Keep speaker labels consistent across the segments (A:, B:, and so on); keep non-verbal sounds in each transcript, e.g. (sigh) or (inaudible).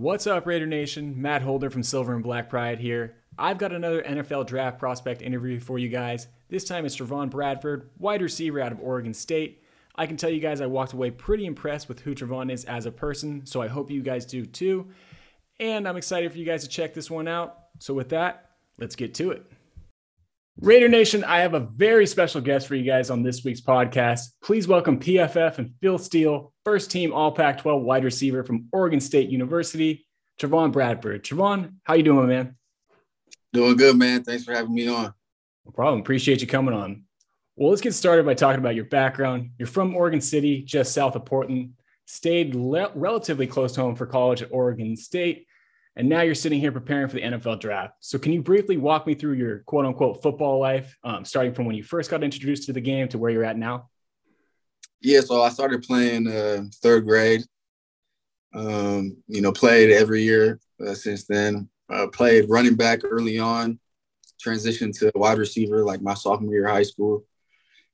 A: What's up, Raider Nation? Matt Holder from Silver and Black Pride here. I've got another NFL draft prospect interview for you guys. This time it's Trevon Bradford, wide receiver out of Oregon State. I can tell you guys I walked away pretty impressed with who Trevon is as a person, so I hope you guys do too. And I'm excited for you guys to check this one out. So, with that, let's get to it. Raider Nation, I have a very special guest for you guys on this week's podcast. Please welcome PFF and Phil Steele, first team All Pac 12 wide receiver from Oregon State University, Trevon Bradford. Trevon, how you doing, man?
B: Doing good, man. Thanks for having me on.
A: No problem. Appreciate you coming on. Well, let's get started by talking about your background. You're from Oregon City, just south of Portland, stayed le- relatively close to home for college at Oregon State, and now you're sitting here preparing for the NFL draft. So, can you briefly walk me through your quote unquote football life, um, starting from when you first got introduced to the game to where you're at now?
B: Yeah, so I started playing uh, third grade. Um, you know, played every year uh, since then. Uh, played running back early on, transitioned to wide receiver like my sophomore year of high school,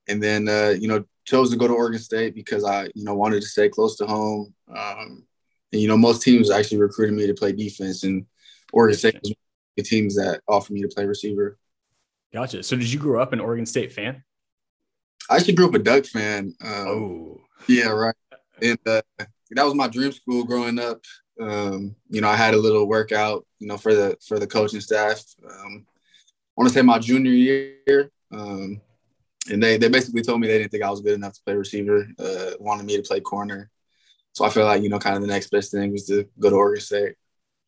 B: and then uh, you know chose to go to Oregon State because I you know wanted to stay close to home. Um, and you know, most teams actually recruited me to play defense, and Oregon State was the teams that offered me to play receiver.
A: Gotcha. So, did you grow up an Oregon State fan?
B: I actually grew up a Duck fan. Um,
A: oh,
B: yeah, right. And uh, that was my dream school growing up. Um, you know, I had a little workout, you know, for the for the coaching staff. Um, I want to say my junior year, um, and they they basically told me they didn't think I was good enough to play receiver. Uh, wanted me to play corner. So I feel like, you know, kind of the next best thing was to go to Oregon State.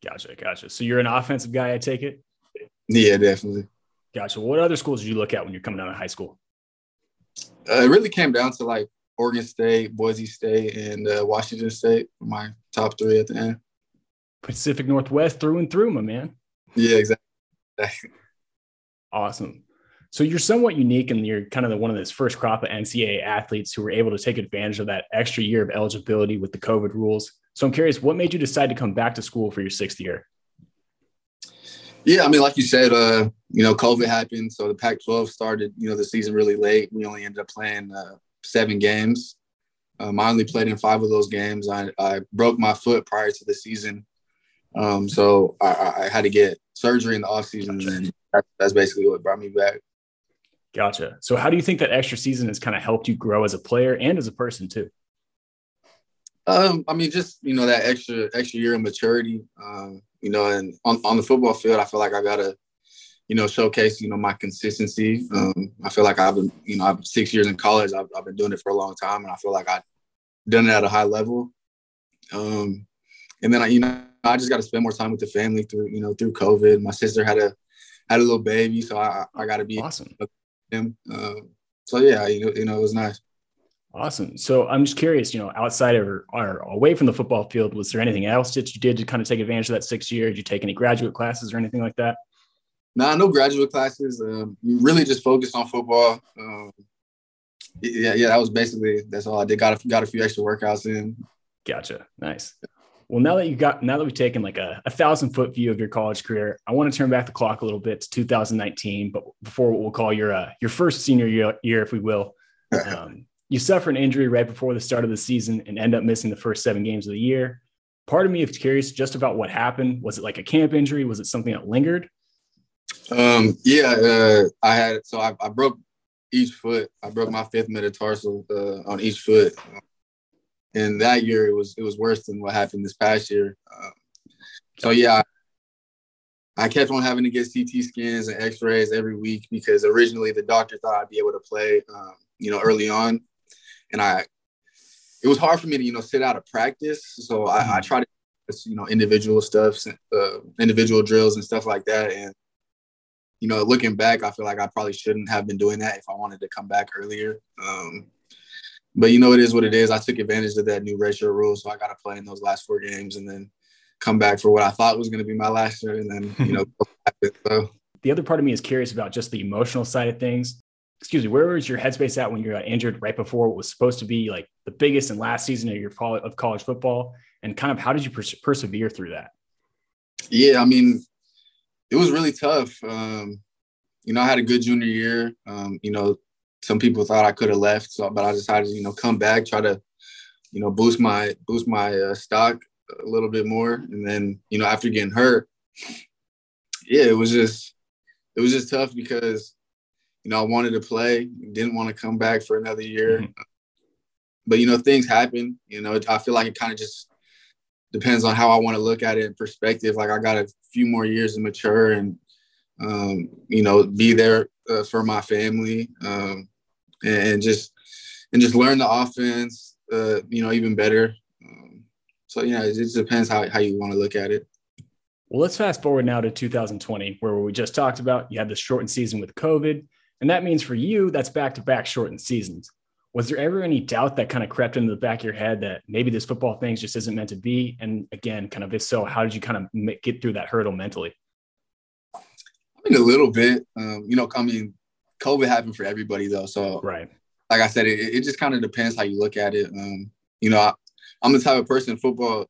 A: Gotcha. Gotcha. So you're an offensive guy, I take it?
B: Yeah, definitely.
A: Gotcha. What other schools did you look at when you're coming out of high school?
B: Uh, it really came down to like Oregon State, Boise State, and uh, Washington State, my top three at the end.
A: Pacific Northwest through and through, my man.
B: Yeah, exactly. (laughs)
A: awesome. So you're somewhat unique and you're kind of the, one of those first crop of NCAA athletes who were able to take advantage of that extra year of eligibility with the COVID rules. So I'm curious, what made you decide to come back to school for your sixth year?
B: Yeah, I mean, like you said, uh, you know, COVID happened, so the Pac-12 started, you know, the season really late. We only ended up playing uh, seven games. Um, I only played in five of those games. I, I broke my foot prior to the season, um, so I, I, had to get surgery in the off season, and that's basically what brought me back.
A: Gotcha. So, how do you think that extra season has kind of helped you grow as a player and as a person too?
B: Um, I mean, just you know that extra extra year of maturity. Um, you know, and on, on the football field, I feel like I gotta, you know, showcase you know my consistency. Um, I feel like I've been, you know, I've six years in college. I've, I've been doing it for a long time, and I feel like I've done it at a high level. Um, and then I, you know, I just got to spend more time with the family through, you know, through COVID. My sister had a had a little baby, so I I got to be
A: awesome
B: him. Uh, so yeah, you know, you know, it was nice.
A: Awesome. So I'm just curious, you know, outside of or, or, away from the football field, was there anything else that you did to kind of take advantage of that six year? Did you take any graduate classes or anything like that?
B: No, Nah, no graduate classes. Um, really just focused on football. Um, yeah, yeah, that was basically that's all I did. Got a, got a few extra workouts in.
A: Gotcha. Nice. Well, now that you got now that we've taken like a, a thousand foot view of your college career, I want to turn back the clock a little bit to 2019, but before what we'll call your uh, your first senior year, year if we will. (laughs) Um, you suffer an injury right before the start of the season and end up missing the first seven games of the year. Part of me is curious just about what happened. Was it like a camp injury? Was it something that lingered?
B: Um, yeah, uh, I had so I, I, broke each foot. I broke my fifth metatarsal uh, on each foot and that year it was it was worse than what happened this past year. Um, so yeah, I kept on having to get CT scans and X-rays every week because originally the doctor thought I'd be able to play, um, you know, early on, and I it was hard for me to you know sit out of practice. So I, I mm-hmm. tried to you know individual stuff, uh, individual drills and stuff like that, and you know, looking back, I feel like I probably shouldn't have been doing that if I wanted to come back earlier. Um, but you know, it is what it is. I took advantage of that new ratio rule, so I got to play in those last four games and then come back for what I thought was going to be my last year, and then you know. (laughs) so.
A: The other part of me is curious about just the emotional side of things. Excuse me, where was your headspace at when you got injured right before what was supposed to be like the biggest and last season of your of college football, and kind of how did you pers- persevere through that?
B: Yeah, I mean, it was really tough. Um, you know, I had a good junior year. Um, you know, some people thought I could have left, so but I decided to you know come back, try to you know boost my boost my uh, stock. a little bit more. And then, you know, after getting hurt, yeah, it was just it was just tough because, you know, I wanted to play, didn't want to come back for another year. Mm-hmm. But you know, things happen. You know, I feel like it kind of just depends on how I want to look at it in perspective. Like I got a few more years to mature and um, you know, be there uh, for my family um, and, just and just learn the offense, uh, you know, even better. Um, so yeah, it just depends how how you want to look at it.
A: Well, let's fast forward now to 2020, where we just talked about you had the shortened season with COVID, and that means for you that's back to back shortened seasons. Was there ever any doubt that kind of crept into the back of your head that maybe this football thing just isn't meant to be? And again, kind of if so, how did you kind of get through that hurdle mentally?
B: I mean, a little bit. Um, you know, coming COVID happened for everybody though. So,
A: right.
B: Like I said, it, it just kind of depends how you look at it. Um, you know, I, am the type of person football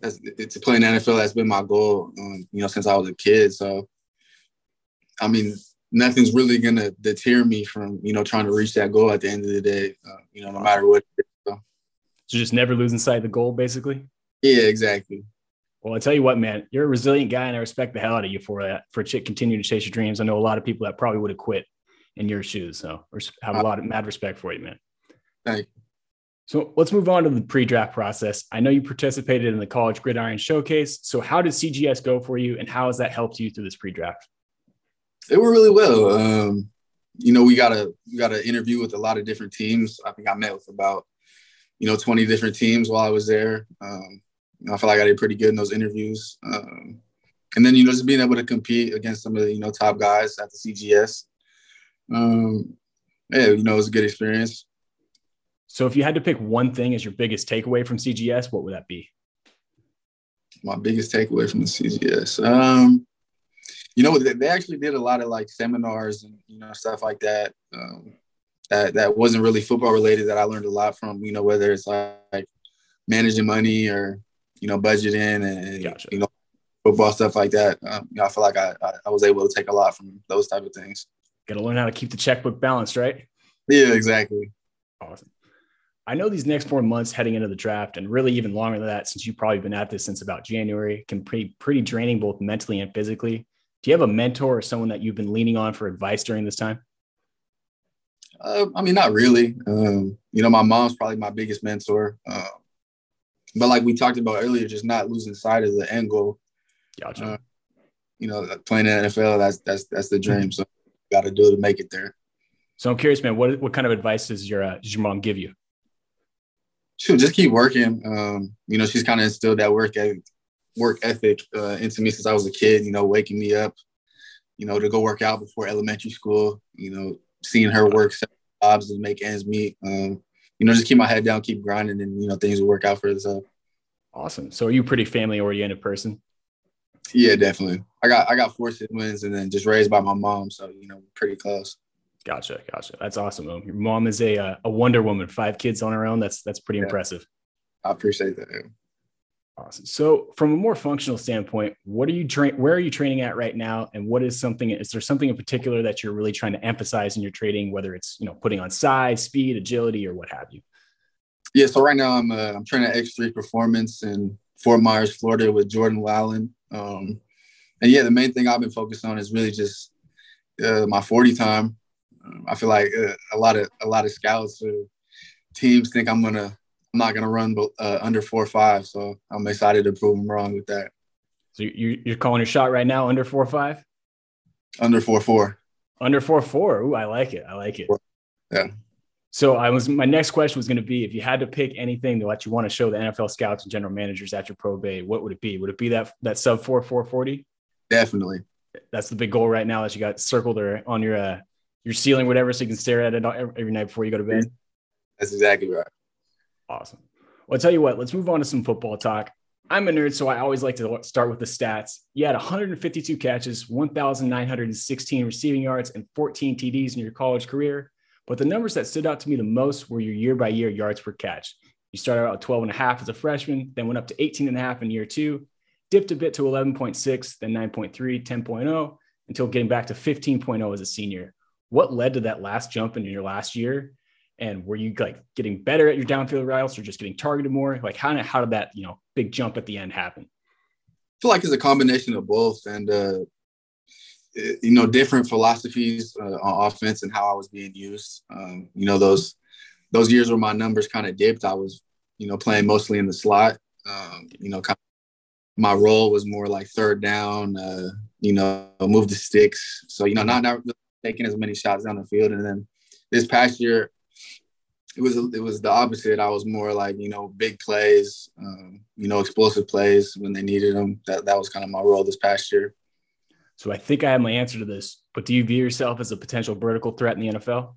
B: that's to play in NFL. That's been my goal. Um, you know, since I was a kid. So, I mean, nothing's really gonna deter me from you know trying to reach that goal at the end of the day. Uh, you know, no matter what.
A: So. so just never losing sight of the goal, basically.
B: Yeah, exactly.
A: Well, I tell you what, man, you're a resilient guy, and I respect the hell out of you for that. For continuing to chase your dreams, I know a lot of people that probably would have quit in your shoes. So, have a lot of mad respect for you, man.
B: Thank you.
A: So let's move on to the pre-draft process. I know you participated in the College Gridiron Showcase. So how did CGS go for you, and how has that helped you through this pre-draft?
B: It went really well. Um, you know, we got a we got an interview with a lot of different teams. I think I met with about you know 20 different teams while I was there. Um, I feel like I did pretty good in those interviews. Um, and then, you know, just being able to compete against some of the, you know, top guys at the CGS. Um, yeah, you know, it was a good experience.
A: So if you had to pick one thing as your biggest takeaway from CGS, what would that be?
B: My biggest takeaway from the CGS. Um, you know, they actually did a lot of like seminars and, you know, stuff like that. Um, that, that wasn't really football related that I learned a lot from, you know, whether it's like managing money or you know, budgeting and gotcha. you know, football stuff like that. Um, you know, I feel like I, I, I was able to take a lot from those type of things.
A: Got to learn how to keep the checkbook balanced, right?
B: Yeah, exactly.
A: Awesome. I know these next four months heading into the draft, and really even longer than that, since you've probably been at this since about January, can be pretty draining both mentally and physically. Do you have a mentor or someone that you've been leaning on for advice during this time?
B: Uh, I mean, not really. Um, you know, my mom's probably my biggest mentor. Um, but like we talked about earlier, just not losing sight of the end goal.
A: Gotcha.
B: Uh, you know, playing in NFL, that's that's that's the dream. So got to do it to make it there.
A: So I'm curious, man. What what kind of advice does your uh, does your mom give you?
B: She'll just keep working. Um, you know, she's kind of instilled that work ethic, work ethic uh, into me since I was a kid. You know, waking me up, you know, to go work out before elementary school. You know, seeing her work jobs to make ends meet. Um, you know, just keep my head down, keep grinding, and you know, things will work out for itself.
A: Awesome. So, are you pretty family oriented person?
B: Yeah, definitely. I got I got four siblings, and then just raised by my mom, so you know, pretty close.
A: Gotcha, gotcha. That's awesome. Your mom is a uh, a Wonder Woman, five kids on her own. That's that's pretty yeah. impressive.
B: I appreciate that.
A: Awesome. So, from a more functional standpoint, what are you train? Where are you training at right now? And what is something? Is there something in particular that you're really trying to emphasize in your trading, whether it's you know putting on size, speed, agility, or what have you?
B: Yeah. So right now I'm uh, I'm training at X3 Performance in Fort Myers, Florida, with Jordan Wallen. Um, and yeah, the main thing I've been focused on is really just uh, my 40 time. Um, I feel like uh, a lot of a lot of scouts or teams think I'm gonna I'm not going to run uh, under four five. So I'm excited to prove them wrong with that.
A: So you, you're calling your shot right now under four five?
B: Under four four.
A: Under four four. Ooh, I like it. I like it.
B: Yeah.
A: So I was my next question was going to be if you had to pick anything that you want to show the NFL scouts and general managers at your pro day, what would it be? Would it be that that sub four four forty?
B: Definitely.
A: That's the big goal right now that you got circled or on your uh, your ceiling, whatever, so you can stare at it every night before you go to bed.
B: That's exactly right.
A: Awesome. Well, I'll tell you what, let's move on to some football talk. I'm a nerd, so I always like to start with the stats. You had 152 catches, 1,916 receiving yards, and 14 TDs in your college career. But the numbers that stood out to me the most were your year by year yards per catch. You started out at 12 and a half as a freshman, then went up to 18 and a half in year two, dipped a bit to 11.6, then 9.3, 10.0, until getting back to 15.0 as a senior. What led to that last jump in your last year? And were you like getting better at your downfield routes or just getting targeted more? Like how, how did that, you know, big jump at the end happen?
B: I feel like it's a combination of both and, uh, you know, different philosophies uh, on offense and how I was being used. Um, you know, those, those years where my numbers kind of dipped, I was, you know, playing mostly in the slot. Um, you know, kind of my role was more like third down, uh, you know, move the sticks. So, you know, not, not taking as many shots down the field. And then this past year, it was it was the opposite. I was more like you know big plays, um, you know explosive plays when they needed them. That that was kind of my role this past year.
A: So I think I have my answer to this. But do you view yourself as a potential vertical threat in the NFL?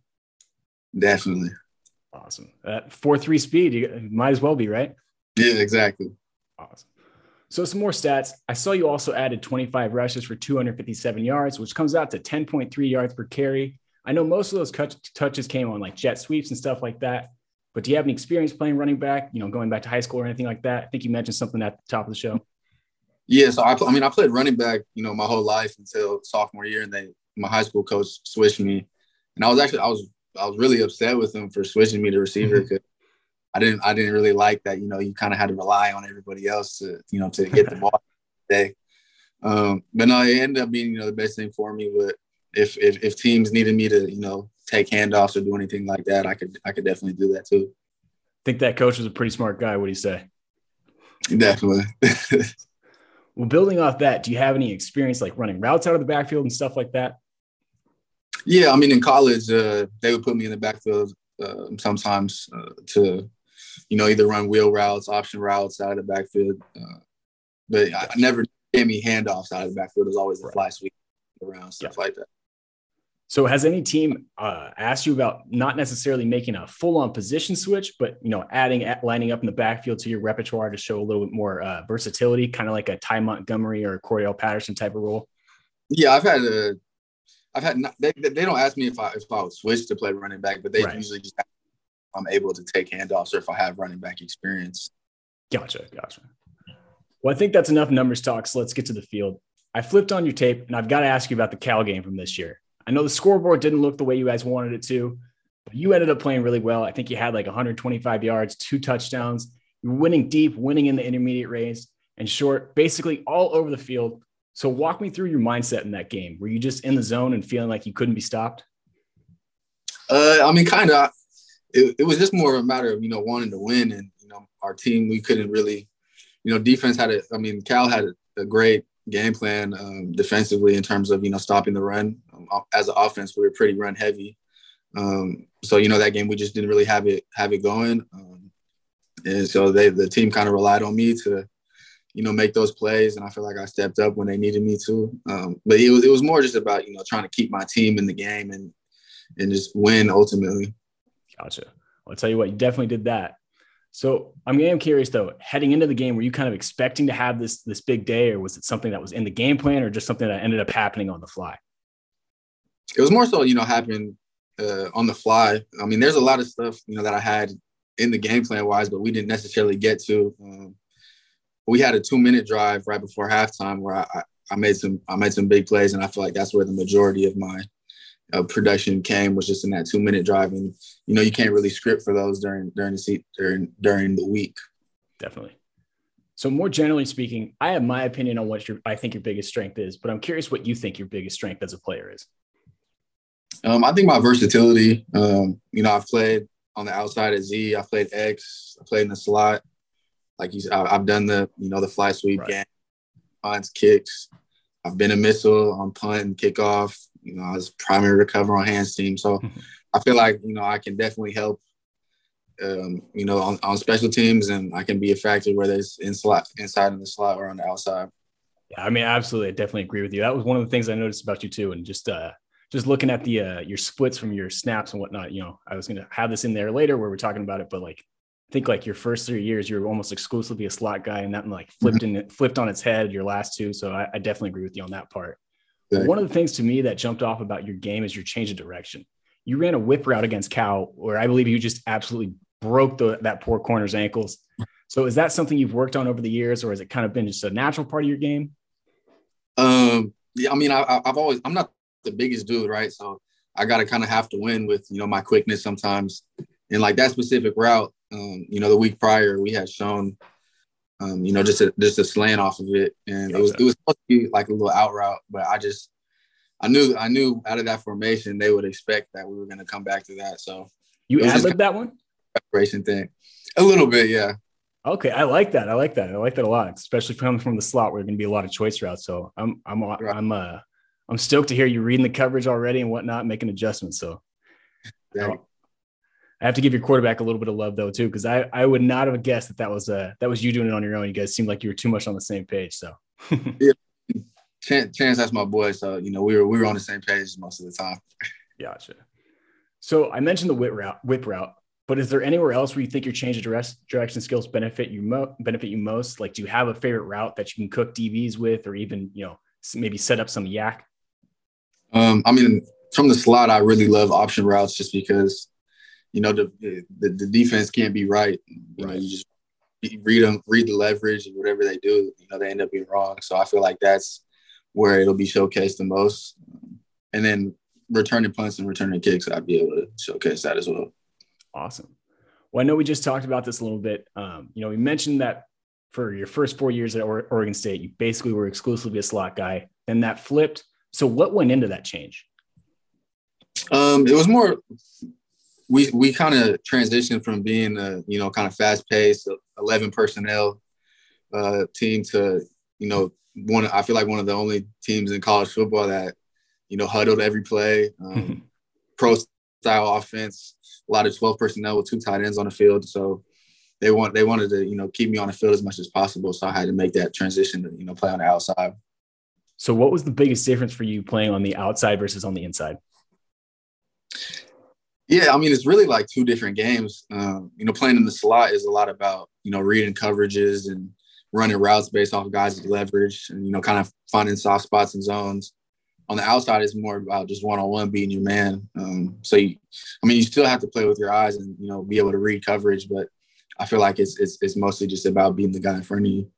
B: Definitely.
A: Awesome. Four three speed, you might as well be right.
B: Yeah, exactly.
A: Awesome. So some more stats. I saw you also added 25 rushes for 257 yards, which comes out to 10.3 yards per carry. I know most of those touches came on like jet sweeps and stuff like that. But do you have any experience playing running back? You know, going back to high school or anything like that? I think you mentioned something at the top of the show.
B: Yeah, so I, I mean, I played running back, you know, my whole life until sophomore year, and then my high school coach switched me, and I was actually I was I was really upset with him for switching me to receiver because mm-hmm. I didn't I didn't really like that. You know, you kind of had to rely on everybody else to you know to get the (laughs) ball day. Um, but no, it ended up being you know the best thing for me. But if, if if teams needed me to, you know, take handoffs or do anything like that, I could I could definitely do that too.
A: I think that coach was a pretty smart guy. What do you say?
B: Definitely. (laughs)
A: well, building off that, do you have any experience like running routes out of the backfield and stuff like that?
B: Yeah, I mean, in college, uh, they would put me in the backfield uh, sometimes uh, to, you know, either run wheel routes, option routes out of the backfield. Uh, but I never gave me handoffs out of the backfield. It was always a fly sweep around stuff yeah. like that.
A: So has any team uh, asked you about not necessarily making a full-on position switch, but you know, adding lining up in the backfield to your repertoire to show a little bit more uh, versatility, kind of like a Ty Montgomery or Cordarrelle Patterson type of role?
B: Yeah, I've had a, I've had not, they, they don't ask me if I if I would switch to play running back, but they right. usually just I'm able to take handoffs or if I have running back experience.
A: Gotcha, gotcha. Well, I think that's enough numbers talk. So let's get to the field. I flipped on your tape and I've got to ask you about the Cal game from this year. I know the scoreboard didn't look the way you guys wanted it to, but you ended up playing really well. I think you had like 125 yards, two touchdowns. You're winning deep, winning in the intermediate race and short, basically all over the field. So walk me through your mindset in that game. Were you just in the zone and feeling like you couldn't be stopped?
B: Uh, I mean, kind of. It, it was just more of a matter of you know wanting to win, and you know our team we couldn't really, you know, defense had a. I mean, Cal had a, a great game plan um, defensively in terms of you know stopping the run. Um, as an offense, we were pretty run heavy, um, so you know that game we just didn't really have it have it going, um, and so they the team kind of relied on me to you know make those plays, and I feel like I stepped up when they needed me to. Um, but it was it was more just about you know trying to keep my team in the game and and just win ultimately.
A: Gotcha. I'll tell you what, you definitely did that. So I'm, I'm curious though, heading into the game, were you kind of expecting to have this this big day, or was it something that was in the game plan, or just something that ended up happening on the fly?
B: It was more so, you know, happening uh, on the fly. I mean, there's a lot of stuff you know that I had in the game plan wise, but we didn't necessarily get to. Um, we had a two minute drive right before halftime where I, I made some I made some big plays, and I feel like that's where the majority of my uh, production came was just in that two minute drive, and you know you can't really script for those during during the seat during during the week.
A: Definitely. So more generally speaking, I have my opinion on what your I think your biggest strength is, but I'm curious what you think your biggest strength as a player is.
B: Um, I think my versatility. Um, you know, I've played on the outside at Z. I played X. I played in the slot. Like you, I've done the you know the fly sweep right. game, punts, kicks. I've been a missile on punt and kickoff. You know, I was primary recover on hands team. So mm-hmm. I feel like, you know, I can definitely help, um, you know, on, on special teams and I can be a factor whether it's in slot, inside in the slot or on the outside.
A: Yeah, I mean, absolutely. I definitely agree with you. That was one of the things I noticed about you too. And just, uh, just looking at the, uh, your splits from your snaps and whatnot, you know, I was going to have this in there later where we're talking about it, but like, I think like your first three years, you were almost exclusively a slot guy, and that like flipped mm-hmm. in flipped on its head your last two. So I, I, definitely agree with you on that part. One of the things to me that jumped off about your game is your change of direction. You ran a whip route against Cal, where I believe you just absolutely broke the, that poor corner's ankles. So is that something you've worked on over the years, or has it kind of been just a natural part of your game?
B: Um, yeah, I mean, I, have always I'm not the biggest dude, right? So I got to kind of have to win with you know my quickness sometimes, and like that specific route. Um, you know, the week prior we had shown, um, you know, just a just a slant off of it, and it was it was supposed to be like a little out route, but I just I knew I knew out of that formation they would expect that we were going to come back to that. So
A: you ad libbed that one
B: preparation thing, a little bit, yeah.
A: Okay, I like that. I like that. I like that a lot, especially coming from the slot where there's going to be a lot of choice routes. So I'm I'm. I'm uh I'm stoked to hear you reading the coverage already and whatnot, making adjustments. So I have to give your quarterback a little bit of love though too, because I I would not have guessed that that was uh that was you doing it on your own. You guys seemed like you were too much on the same page. So (laughs)
B: yeah, Chance, Chance, that's my boy. So you know we were we were on the same page most of the time. (laughs)
A: Gotcha. So I mentioned the whip route, whip route, but is there anywhere else where you think your change of direction skills benefit you mo- benefit you most? Like, do you have a favorite route that you can cook DBs with, or even you know maybe set up some YAC?
B: Um, I mean, from the slot, I really love option routes just because, you know, the the, the defense can't be right. You right. know, you just read them, read the leverage, and whatever they do, you know, they end up being wrong. So I feel like that's where it'll be showcased the most. And then returning punts and returning kicks, I'd be able to showcase that as well.
A: Awesome. Well, I know we just talked about this a little bit. Um, you know, we mentioned that for your first four years at Oregon State, you basically were exclusively a slot guy. Then that flipped so what went into that change?
B: Um, it was more we we kind of transitioned from being a you know kind of fast paced eleven personnel uh, team to you know one I feel like one of the only teams in college football that you know huddled every play, um, pro style offense, a lot of twelve personnel with two tight ends on the field. So they want they wanted to you know keep me on the field as much as possible. So I had to make that transition to you know play on the outside.
A: So, what was the biggest difference for you playing on the outside versus on the inside?
B: Yeah, I mean, it's really like two different games. Um, you know, playing in the slot is a lot about, you know, reading coverages and running routes based off guys' leverage and, you know, kind of finding soft spots and zones. On the outside, it's more about just one on one beating your man. Um, so, you, I mean, you still have to play with your eyes and, you know, be able to read coverage, but I feel like it's, it's, it's mostly just about beating the guy in front of you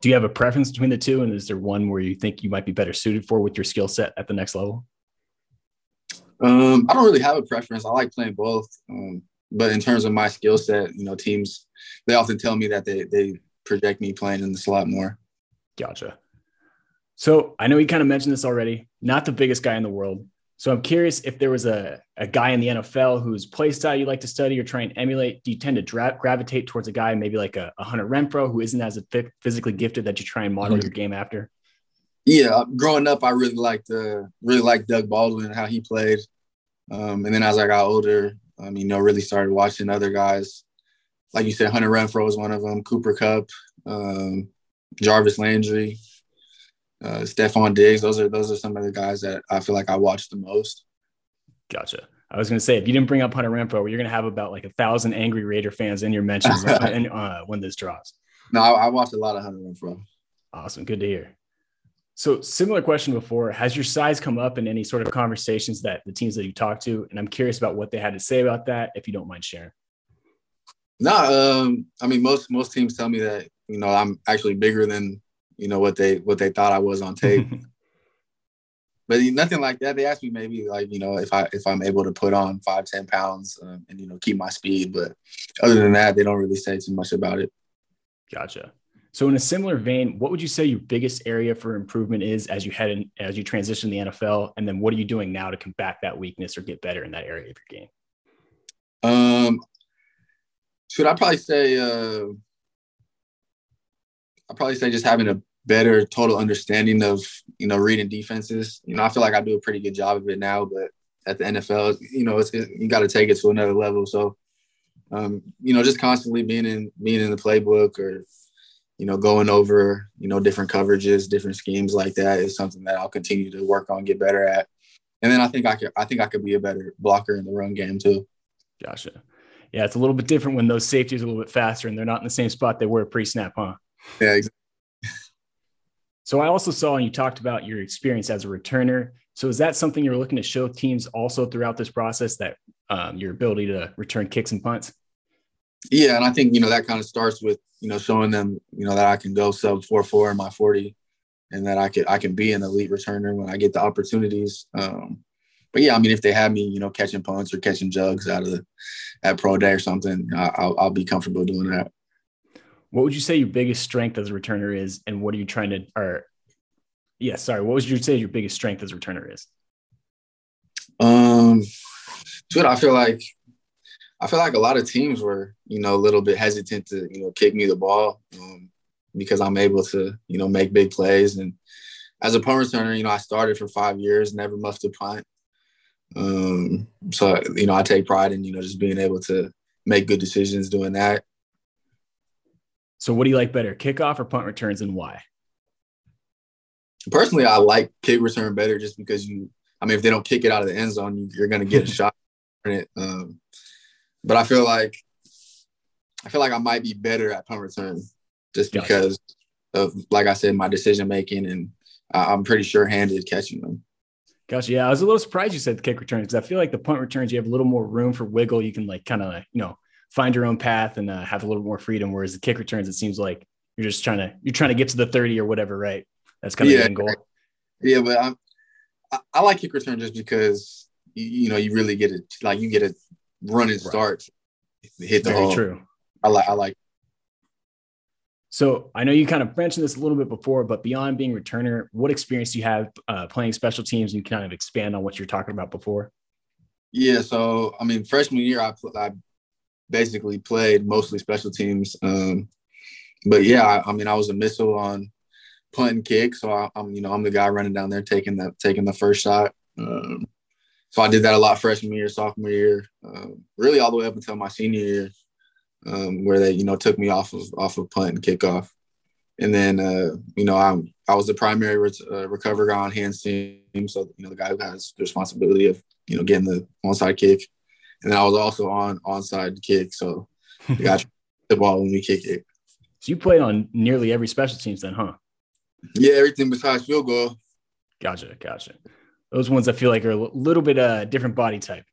A: do you have a preference between the two? And is there one where you think you might be better suited for with your skill set at the next level?
B: Um, I don't really have a preference. I like playing both. Um, but in terms of my skill set, you know, teams they often tell me that they they project me playing in the slot more.
A: Gotcha. So I know you kind of mentioned this already. Not the biggest guy in the world, so I'm curious if there was a, a guy in the NFL whose play style you like to study or try and emulate. Do you tend to dra- gravitate towards a guy maybe like a, a Hunter Renfrow who isn't as physically gifted that you try and model mm-hmm. your game after?
B: Yeah, growing up, I really liked uh, really liked Doug Baldwin and how he played. Um, and then as I got older, I mean, you know, really started watching other guys. Like you said, Hunter Renfrow was one of them. Cooper Kupp, um, Jarvis Landry uh, Stefon Diggs. Those are those are some of the guys that I feel like I watch the most.
A: Gotcha. I was going to say if you didn't bring up Hunter Renfrow, you're going to have about like a thousand angry Raider fans in your mentions and, (laughs) uh, when this drops.
B: No, I, I watched a lot of Hunter Renfrow.
A: Awesome, good to hear. So, similar question before: Has your size come up in any sort of conversations that the teams that you talked to? And I'm curious about what they had to say about that, if you don't mind sharing.
B: No, um, I mean most most teams tell me that you know I'm actually bigger than you know what they what they thought I was on tape. (laughs) but nothing like that. They asked me maybe like you know if I if I'm able to put on five ten pounds um, and you know keep my speed. But other than that, they don't really say too much about it.
A: Gotcha. So in a similar vein, what would you say your biggest area for improvement is as you head in as you transition the NFL, and then what are you doing now to combat that weakness or get better in that area of your game?
B: Um, should I probably say uh, I'd probably say just having a better total understanding of you know reading defenses. You know, I feel like I do a pretty good job of it now, but at the NFL, you know, it's it, you got to take it to another level. So, um, you know, just constantly being in being in the playbook or you know going over you know different coverages, different schemes like that is something that I'll continue to work on, get better at. And then I think I could I think I could be a better blocker in the run game too.
A: Gotcha. Yeah, it's a little bit different when those safeties are a little bit faster and they're not in the same spot they were pre-snap, huh?
B: Yeah, exactly.
A: So I also saw and you talked about your experience as a returner. So is that something you're looking to show teams also throughout this process that um, your ability to return kicks and punts?
B: Yeah, and I think you know that kind of starts with you know showing them you know that I can go sub four four in my forty, and that I can I can be an elite returner when I get the opportunities. Um, but yeah, I mean, if they have me, you know, catching punts or catching jugs out of the at pro day or something, I'll, I'll be comfortable doing that.
A: What would you say your biggest strength as a returner is, and what are you trying to? Or, yeah, sorry, what would you say your biggest strength as a returner is?
B: Um, dude, I feel like I feel like a lot of teams were, you know, a little bit hesitant to, you know, kick me the ball um, because I'm able to, you know, make big plays. And as a punt returner, you know, I started for five years, never muffed a punt. Um, so you know, I take pride in you know just being able to make good decisions doing that.
A: So, what do you like better, kickoff or punt returns, and why?
B: Personally, I like kick return better just because you. I mean, if they don't kick it out of the end zone, you, are going to get a (laughs) shot at it. Um, but I feel like I feel like I might be better at punt return just gotcha. because of, like I said, my decision making, and I'm pretty sure handed catching them.
A: Gotcha. Yeah, I was a little surprised you said the kick returns because I feel like the punt returns you have a little more room for wiggle. You can like kind of you know find your own path and uh, have a little more freedom. Whereas the kick returns, it seems like you're just trying to you're trying to get to the thirty or whatever, right? That's kind of
B: yeah,
A: the goal.
B: Yeah, but I'm, I, I like kick return just because you, you, know you really get it like you get a run and start, right. hit the
A: Very
B: hole.
A: True.
B: I like I like
A: so I know you kind of mentioned this a little bit before, but beyond being returner, what experience do you have uh, playing special teams? And kind of expand on what you're talking about before.
B: Yeah, so I mean, freshman year, I, put I basically played mostly special teams. Um, but yeah, I, I, mean, I was a missile on punt and kick, so I, am you know I'm the guy running down there taking the taking the first shot. Um, so I did that a lot freshman year, sophomore year, um, really all the way up until my senior year um, where they you know took me off of off of punt and kickoff, and then uh, you know I'm I was the primary re- uh, recover guy on hands team, so you know the guy who has the responsibility of you know getting the onside kick, and I was also on onside kick, so the guy (laughs) the ball when we kick it.
A: So you played on nearly every special teams then, huh?
B: Yeah, everything besides field goal.
A: Gotcha, gotcha. Those ones I feel like are a little bit uh different body type.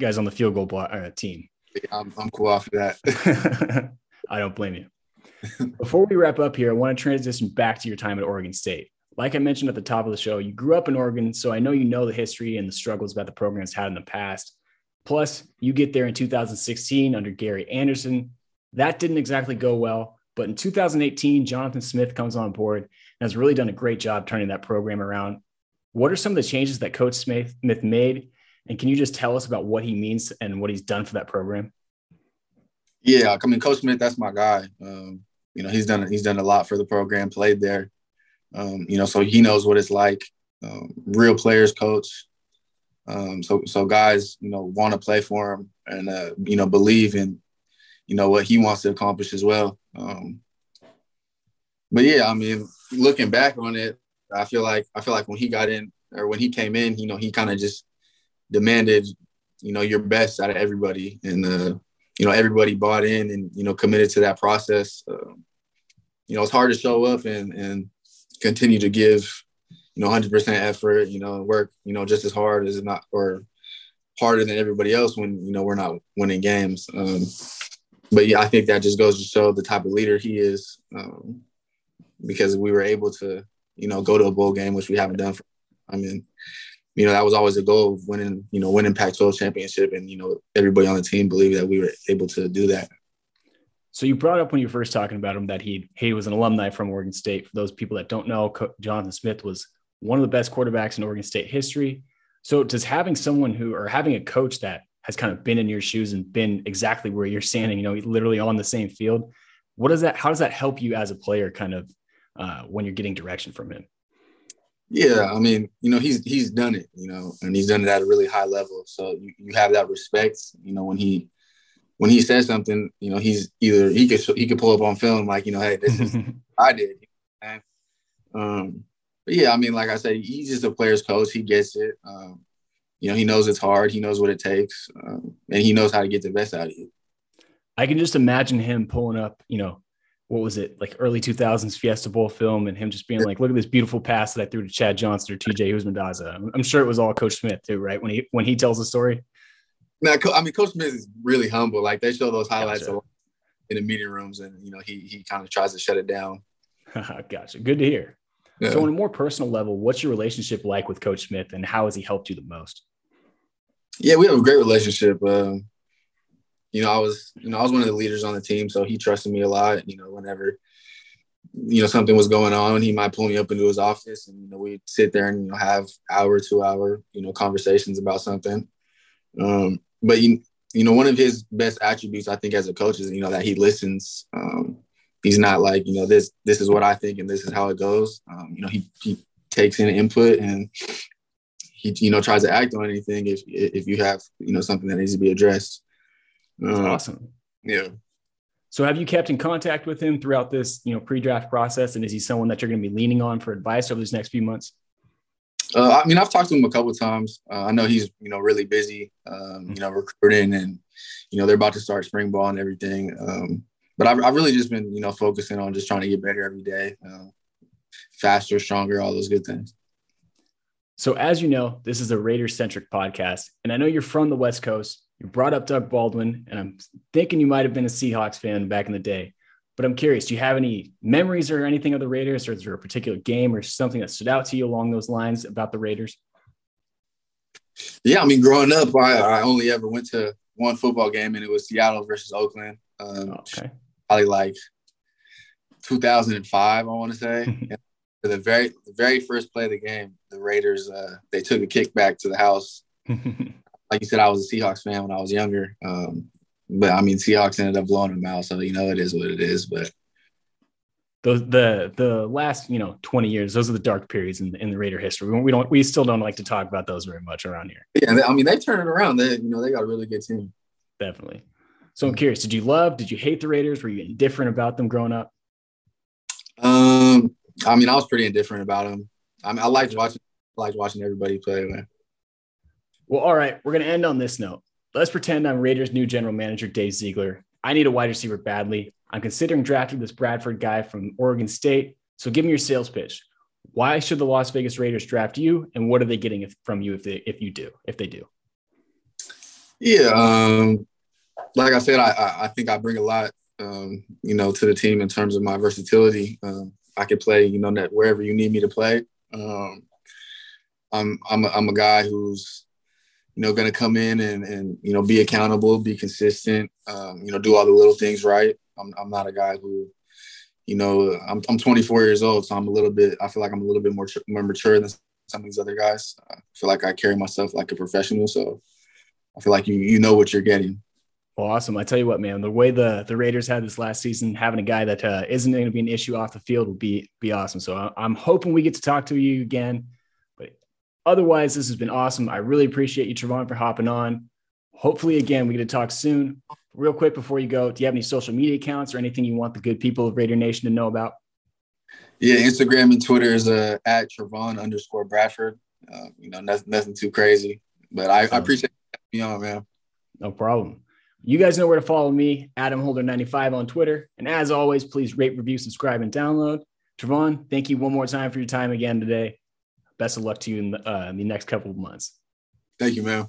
A: Guys on the field goal block, uh, team.
B: I'm, I'm cool off of that. (laughs)
A: I don't blame you. Before we wrap up here, I want to transition back to your time at Oregon State. Like I mentioned at the top of the show, you grew up in Oregon, so I know you know the history and the struggles that the program's had in the past. Plus, you get there in 2016 under Gary Anderson. That didn't exactly go well, but in 2018, Jonathan Smith comes on board and has really done a great job turning that program around. What are some of the changes that Coach Smith made and can you just tell us about what he means and what he's done for that program?
B: Yeah, I mean, Coach Smith, that's my guy. Um, you know, he's done he's done a lot for the program, played there. Um, you know, so he knows what it's like. Um, real players coach. Um, so so guys, you know, want to play for him and uh, you know believe in you know what he wants to accomplish as well. Um, but yeah, I mean, looking back on it, I feel like I feel like when he got in or when he came in, you know, he kind of just demanded, you know, your best out of everybody, and uh, you know, everybody bought in and you know committed to that process. Uh, you know, it's hard to show up and and continue to give, you know, 100% effort. You know, work, you know, just as hard as not or harder than everybody else when you know we're not winning games. Um, but yeah, I think that just goes to show the type of leader he is, um, because we were able to, you know, go to a bowl game, which we haven't done. For, I mean, you know, that was always a goal of winning, you know, winning Pac-12 championship. And, you know, everybody on the team believed that we were able to do that.
A: So you brought up when you were first talking about him that he he was an alumni from Oregon State. For those people that don't know, Jonathan Smith was one of the best quarterbacks in Oregon State history. So does having someone who or having a coach that has kind of been in your shoes and been exactly where you're standing, you know, literally on the same field, what does that? How does that help you as a player, kind of uh, when you're getting direction from him?
B: Yeah, I mean, you know, he's he's done it, you know, and he's done it at a really high level. So you, you have that respect, you know, when he when he says something, you know, he's either he could he could pull up on film like, you know, hey, this is (laughs) I did. Um, but yeah, I mean, like I said, he's just a player's coach. He gets it. Um, you know, he knows it's hard. He knows what it takes, um, and he knows how to get the best out of you.
A: I can just imagine him pulling up, you know, what was it like early 2000s Fiesta Bowl film and him just being like, look at this beautiful pass that I threw to Chad Johnson or TJ Houshmandzadeh. I'm sure it was all Coach Smith too, right? When he when he tells the story.
B: Now, I mean, Coach Smith is really humble. Like they show those highlights gotcha. in the meeting rooms, and you know he he kind of tries to shut it down. (laughs)
A: gotcha. Good to hear. Yeah. So, on a more personal level, what's your relationship like with Coach Smith, and how has he helped you the most?
B: Yeah, we have a great relationship. Um, you know, I was, you know, I was one of the leaders on the team, so he trusted me a lot. You know, whenever, you know, something was going on, he might pull me up into his office, and you know, we'd sit there and you know have hour, two hour, you know, conversations about something. Um, but you, you know, one of his best attributes, I think, as a coach is, you know, that he listens. Um, he's not like, you know, this this is what I think and this is how it goes. Um, you know, he he takes in input and he you know tries to act on anything if if you have you know something that needs to be addressed.
A: That's uh, awesome.
B: Yeah.
A: So have you kept in contact with him throughout this you know pre-draft process, and is he someone that you're going to be leaning on for advice over these next few months?
B: Uh, I mean, I've talked to him a couple times. Uh, I know he's you know really busy, um, you know, recruiting, and you know they're about to start spring ball and everything. Um, but I've, I've, really just been you know focusing on just trying to get better every day, uh, faster, stronger, all those good things.
A: So, as you know, this is a Raiders centric podcast, and I know you're from the West Coast. You brought up Doug Baldwin, and I'm thinking you might have been a Seahawks fan back in the day. But I'm curious, do you have any memories or anything of the Raiders, or is there a particular game or something that stood out to you along those lines about the Raiders?
B: Yeah, I mean, growing up, I, I only ever went to one football game, and it was Seattle versus Oakland. Um, okay. Probably like 2005, I want to say. (laughs) for the very the very first play of the game, the Raiders uh, they took a kickback to the house. (laughs) like you said, I was a Seahawks fan when I was younger, um, but I mean Seahawks ended up blowing them out, so you know it is what it is. But
A: the the the last you know 20 years those are the dark periods in, in the raider history we don't we still don't like to talk about those very much around here
B: yeah i mean they turned it around they you know they got a really good team
A: definitely so i'm curious did you love did you hate the raiders were you indifferent about them growing up
B: um I mean, I was pretty indifferent about them. I mean, I liked watching, liked watching everybody play. Man.
A: Well, all right, we're gonna end on this note. Let's pretend I'm Raiders' new general manager, Dave Ziegler. I need a wide receiver badly. I'm considering drafting this Bradford guy from Oregon State. So give me your sales pitch. Why should the Las Vegas Raiders draft you, and what are they getting from you if they if you do if they do?
B: Yeah, um, like I said, I I think I bring a lot, um, you know, to the team in terms of my versatility. Um, I can play, you know, wherever you need me to play. Um, I'm I'm a, I'm a guy who's you know going to come in and and you know be accountable, be consistent, um, you know, do all the little things right. I'm I'm not a guy who you know I'm I'm 24 years old, so I'm a little bit. I feel like I'm a little bit more more mature than some of these other guys. I feel like I carry myself like a professional, so I feel like you you know what you're getting.
A: Well, awesome. I tell you what, man, the way the the Raiders had this last season, having a guy that uh, not going to be an issue off the field would be be awesome. So I'm hoping we get to talk to you again. But otherwise, this has been awesome. I really appreciate you, Trevon, for hopping on. Hopefully, again, we get to talk soon. Real quick before you go, do you have any social media accounts or anything you want the good people of Raider Nation to know about?
B: Yeah, Instagram and Twitter is uh, at Trevon underscore Bradford. Uh, you know, nothing, nothing too crazy, but I, I appreciate you on, man.
A: No problem. You guys know where to follow me, Adam Holder95 on Twitter. And as always, please rate, review, subscribe, and download. Trevon, thank you one more time for your time again today. Best of luck to you in the, uh, in the next couple of months.
B: Thank you, man.